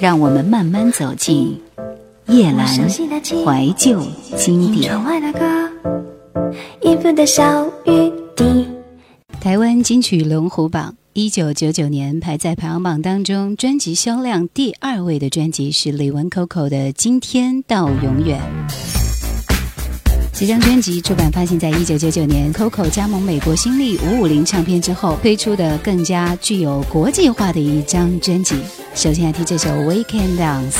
让我们慢慢走进夜阑怀旧经典。台湾金曲龙虎榜，一九九九年排在排行榜当中专辑销量第二位的专辑是李玟 Coco 的《今天到永远》。这张专辑出版发行在一九九九年，Coco 加盟美国新力五五零唱片之后推出的更加具有国际化的一张专辑。首先来听这首《We Can Dance》。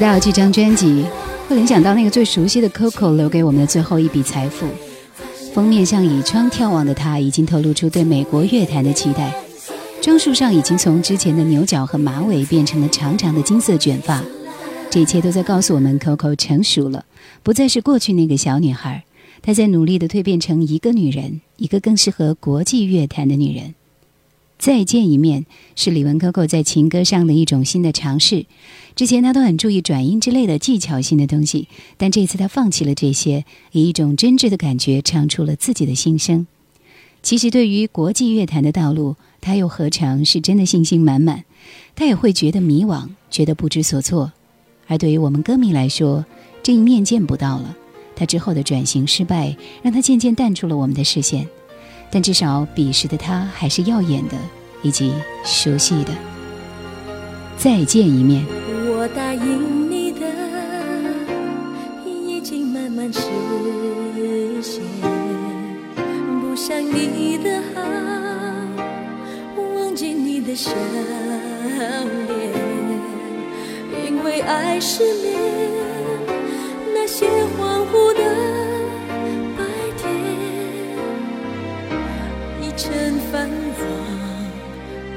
到这张专辑，会联想到那个最熟悉的 Coco 留给我们的最后一笔财富。封面向倚窗眺望的他，已经透露出对美国乐坛的期待。装束上已经从之前的牛角和马尾变成了长长的金色卷发，这一切都在告诉我们 Coco 成熟了，不再是过去那个小女孩，她在努力的蜕变成一个女人，一个更适合国际乐坛的女人。再见一面是李玟哥哥在情歌上的一种新的尝试。之前他都很注意转音之类的技巧性的东西，但这次他放弃了这些，以一种真挚的感觉唱出了自己的心声。其实对于国际乐坛的道路，他又何尝是真的信心满满？他也会觉得迷惘，觉得不知所措。而对于我们歌迷来说，这一面见不到了。他之后的转型失败，让他渐渐淡出了我们的视线。但至少彼时的他还是耀眼的，以及熟悉的。再见一面。我答应你的已经慢慢实现，不想你的好，忘记你的笑脸，因为爱失眠，那些恍惚繁华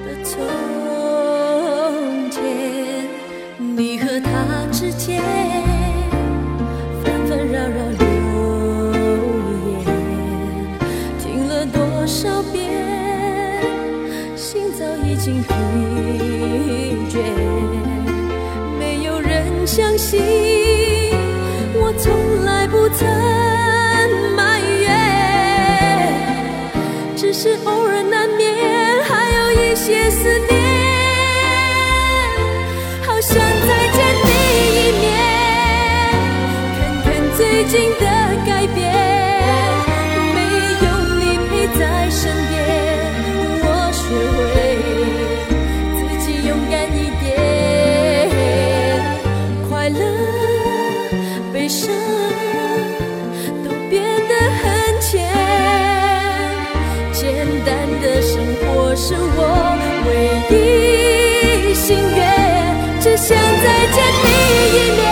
的从前你和他之间纷纷扰扰流言听了多少遍心早已经疲倦没有人相信。只想再见你一面。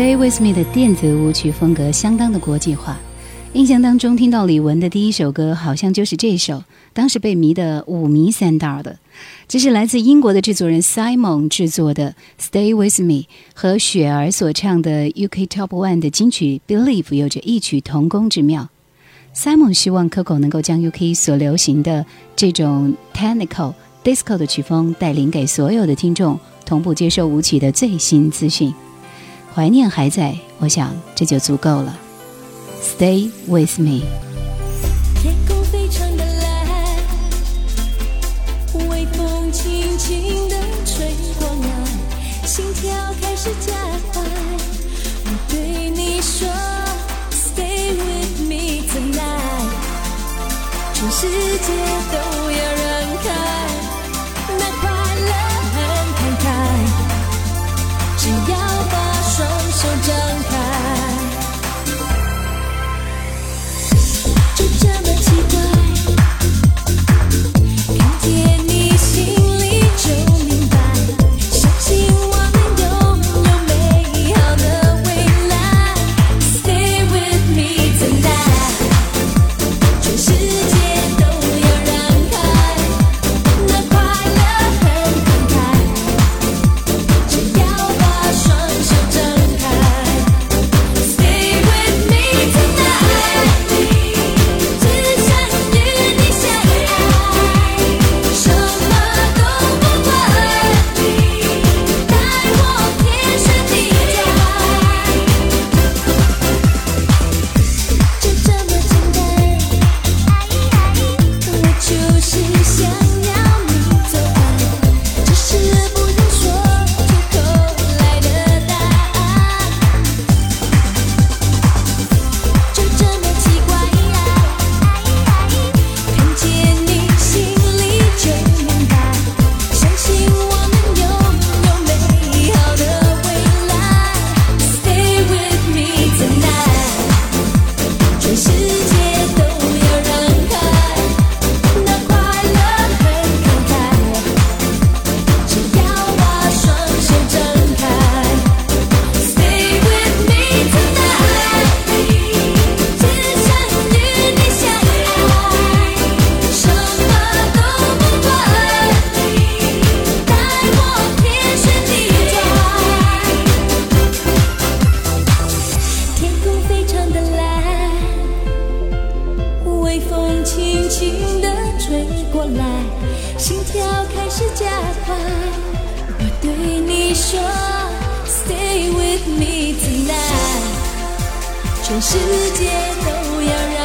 Stay with Me》的电子舞曲风格相当的国际化。印象当中听到李玟的第一首歌，好像就是这首，当时被迷得五迷三道的。这是来自英国的制作人 Simon 制作的《Stay with Me》，和雪儿所唱的 UK Top One 的金曲《Believe》有着异曲同工之妙。Simon 希望 Coco 能够将 UK 所流行的这种 technical disco 的曲风带领给所有的听众，同步接受舞曲的最新资讯。怀念还在，我想这就足够了。Stay with me。天空非常的蓝，微风轻轻的吹过来，心跳开始来，心跳开始加快。我对你说，Stay with me tonight，全世界都要让。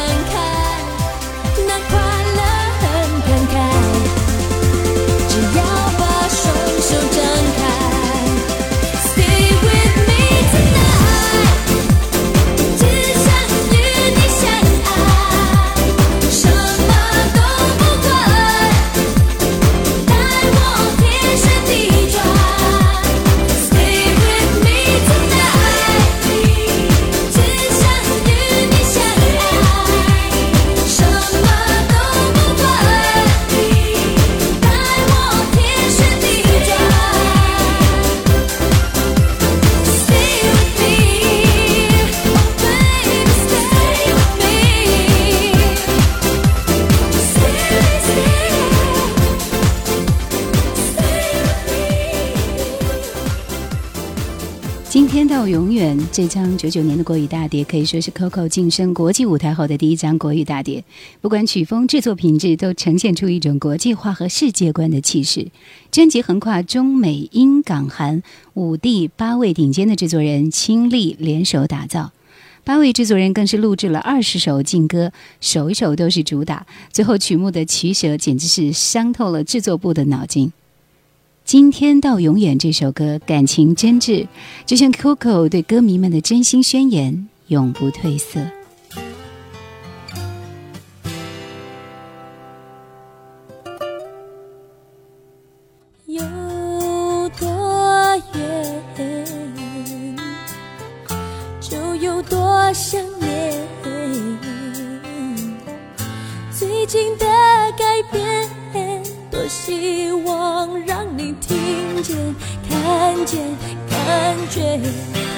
天到永远这张九九年的国语大碟，可以说是 Coco 晋升国际舞台后的第一张国语大碟。不管曲风、制作品质，都呈现出一种国际化和世界观的气势。专辑横跨中美英港韩五地八位顶尖的制作人倾力联手打造。八位制作人更是录制了二十首劲歌，首一首都是主打。最后曲目的取舍简直是伤透了制作部的脑筋。今天到永远这首歌感情真挚，就像 Coco 对歌迷们的真心宣言，永不褪色。有多远，就有多想念。最近的希望让你听见、看见、感觉。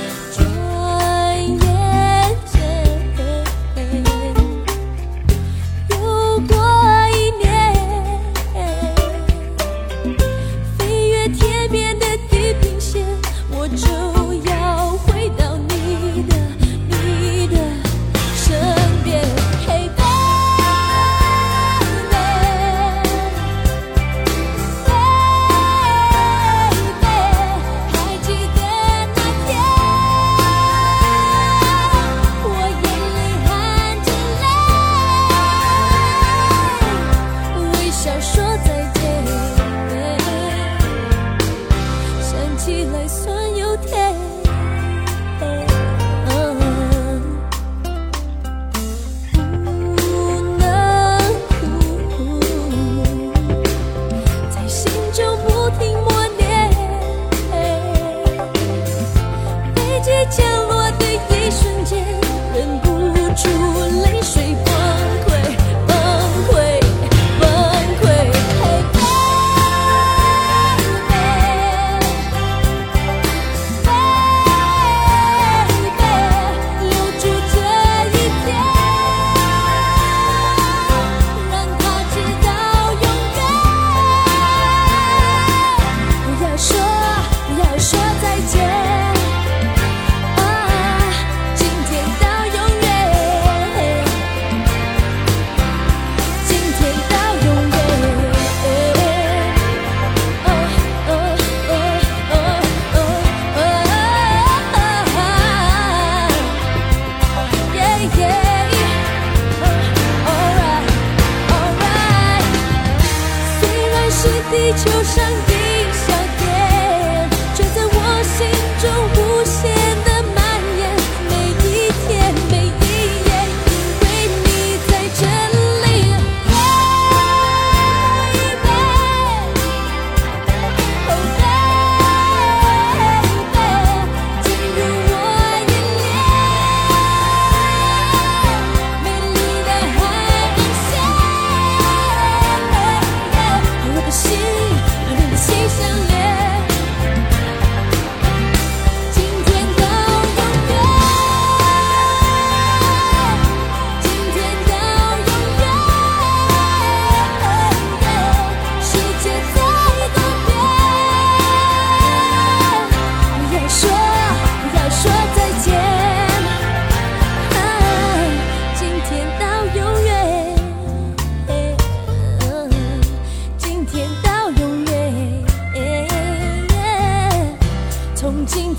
是地球上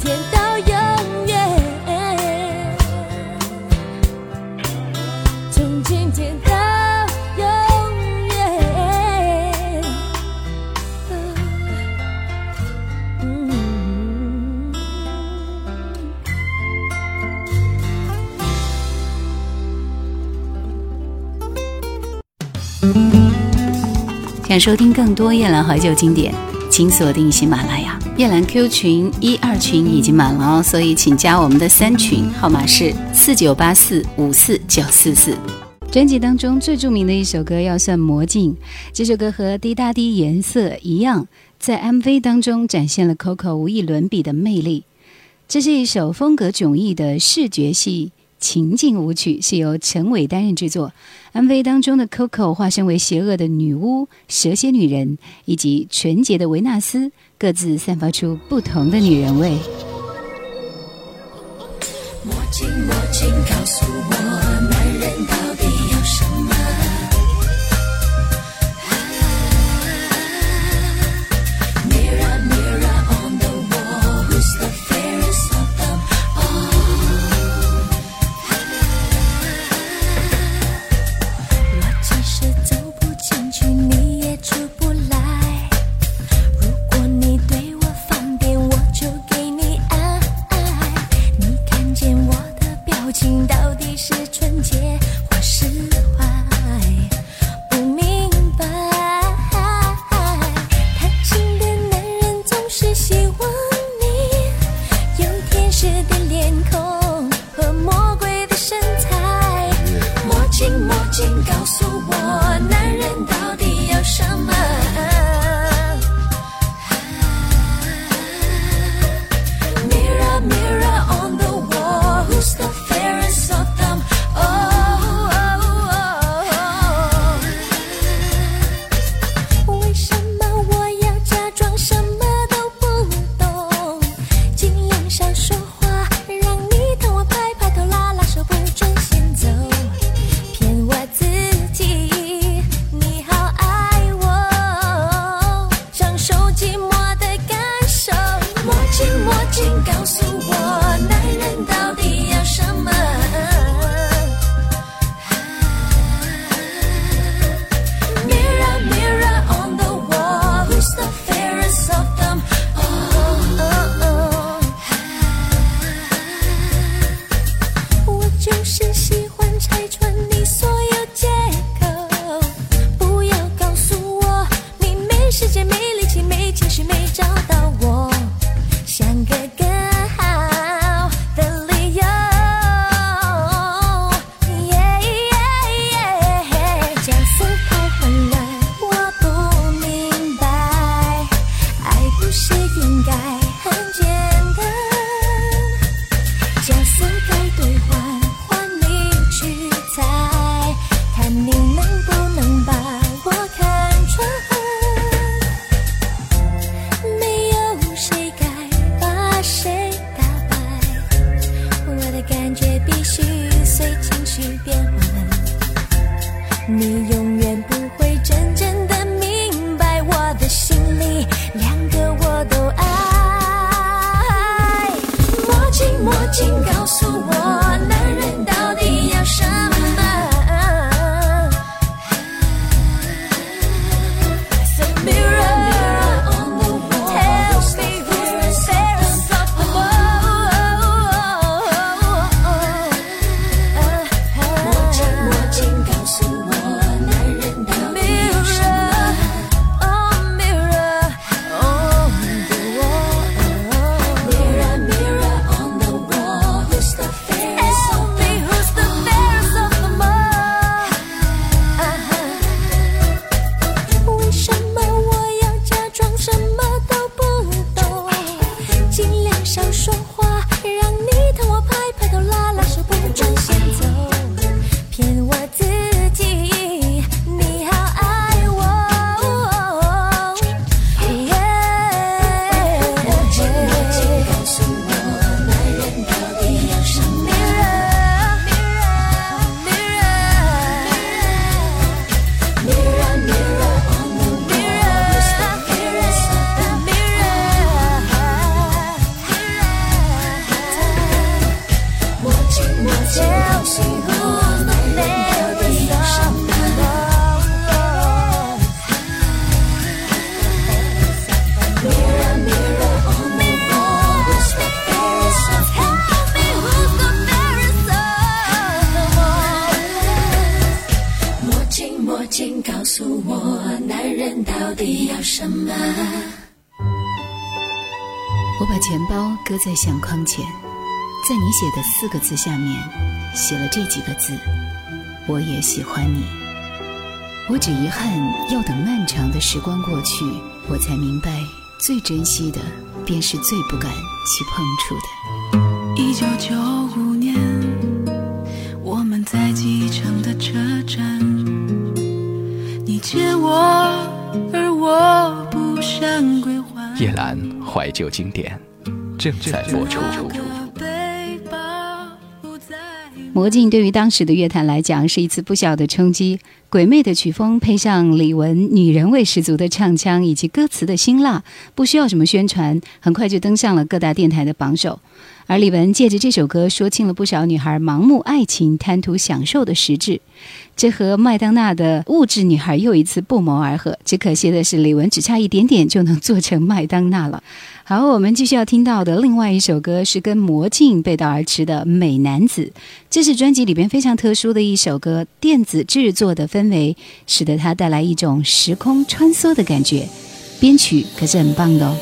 天到永远从今天到永远想收听更多夜兰怀旧经典请锁定喜马拉雅夜兰 Q 群一二群已经满了哦，所以请加我们的三群，号码是四九八四五四九四四。专辑当中最著名的一首歌要算《魔镜》，这首歌和《滴答滴颜色》一样，在 MV 当中展现了 Coco 无与伦比的魅力。这是一首风格迥异的视觉系。情境舞曲是由陈伟担任制作，MV 当中的 Coco 化身为邪恶的女巫、蛇蝎女人以及纯洁的维纳斯，各自散发出不同的女人味。魔镜，魔镜，告诉我，搁在相框前，在你写的四个字下面写了这几个字：我也喜欢你。我只遗憾要等漫长的时光过去，我才明白，最珍惜的便是最不敢去碰触的。一九九五年，我们在机场的车站，你借我，而我不想归还。叶兰怀旧经典正在播出。魔镜对于当时的乐坛来讲是一次不小的冲击，鬼魅的曲风配上李玟女人味十足的唱腔以及歌词的辛辣，不需要什么宣传，很快就登上了各大电台的榜首。而李玟借着这首歌说清了不少女孩盲目爱情、贪图享受的实质，这和麦当娜的物质女孩又一次不谋而合。只可惜的是，李玟只差一点点就能做成麦当娜了。好，我们继续要听到的另外一首歌是跟魔镜背道而驰的《美男子》，这是专辑里边非常特殊的一首歌，电子制作的氛围使得它带来一种时空穿梭的感觉，编曲可是很棒的哦。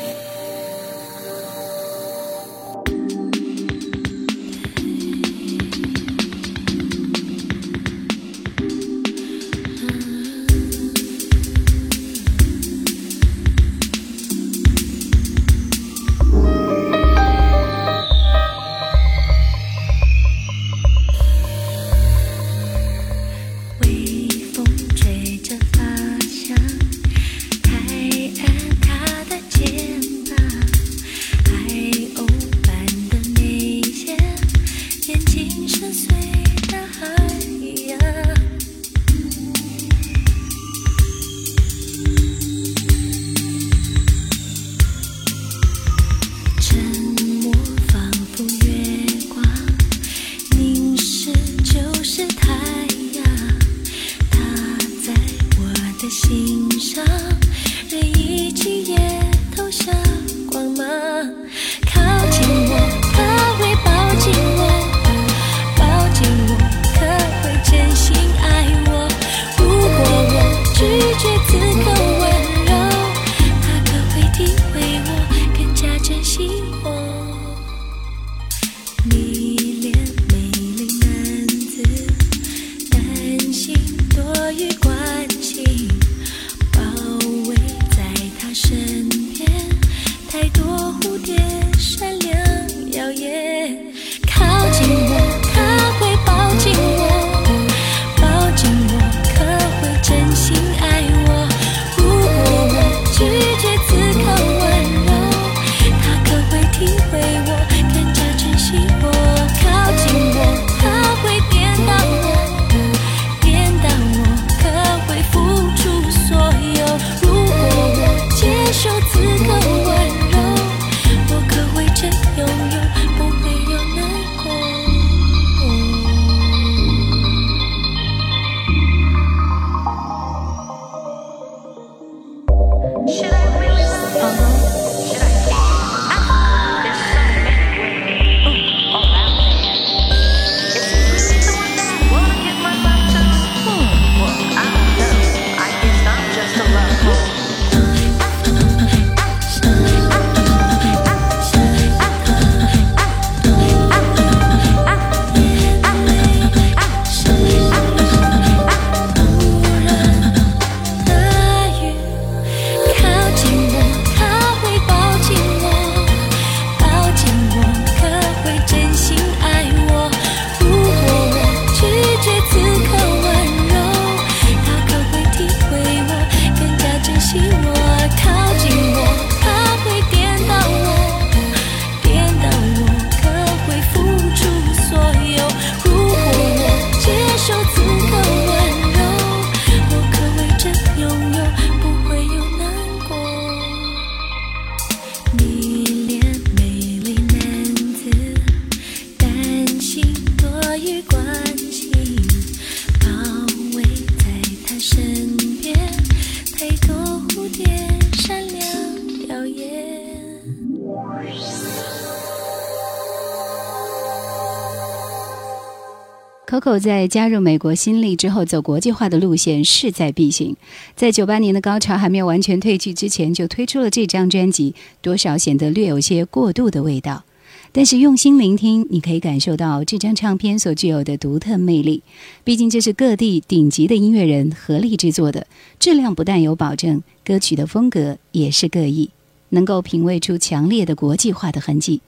Coco 在加入美国新力之后，走国际化的路线势在必行。在九八年的高潮还没有完全褪去之前，就推出了这张专辑，多少显得略有些过度的味道。但是用心聆听，你可以感受到这张唱片所具有的独特魅力。毕竟这是各地顶级的音乐人合力制作的，质量不但有保证，歌曲的风格也是各异，能够品味出强烈的国际化的痕迹。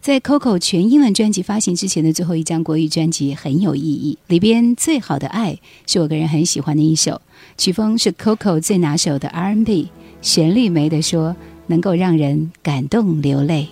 在 Coco 全英文专辑发行之前的最后一张国语专辑很有意义，里边《最好的爱》是我个人很喜欢的一首，曲风是 Coco 最拿手的 R&B，旋律没得说，能够让人感动流泪。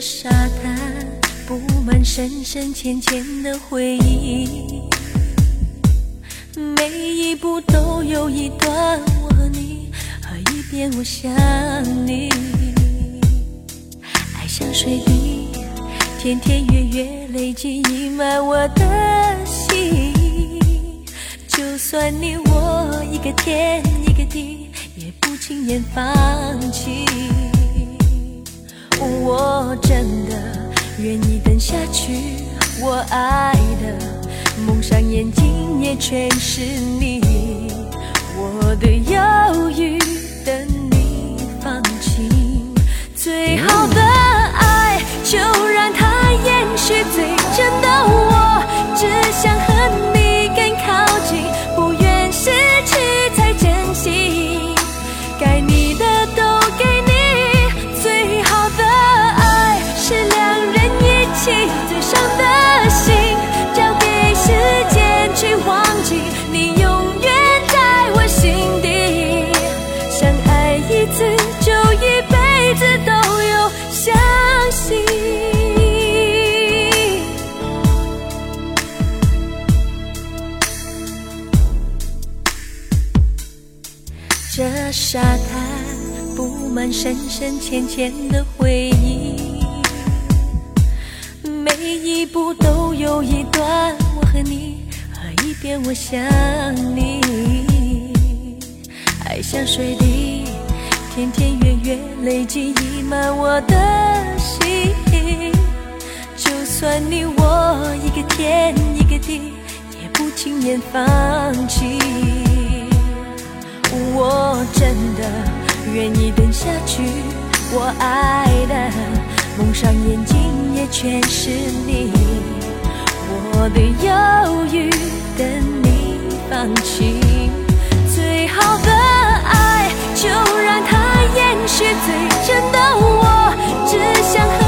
沙滩布满深深浅浅的回忆，每一步都有一段我和你，和一遍我想你。爱像水滴，天天月月累积溢满我的心。就算你我一个天一个地，也不轻言放弃。我真的愿意等下去，我爱的蒙上眼睛也全是你，我的忧郁等深浅浅的回忆，每一步都有一段我和你，和一遍我想你。爱像水滴，天天月月累积溢满我的心。就算你我一个天一个地，也不轻言放弃。我真的不愿意等下去，我爱的蒙上眼睛也全是你，我的犹豫等你放弃，最好的爱就让它延续，最真的我只想和。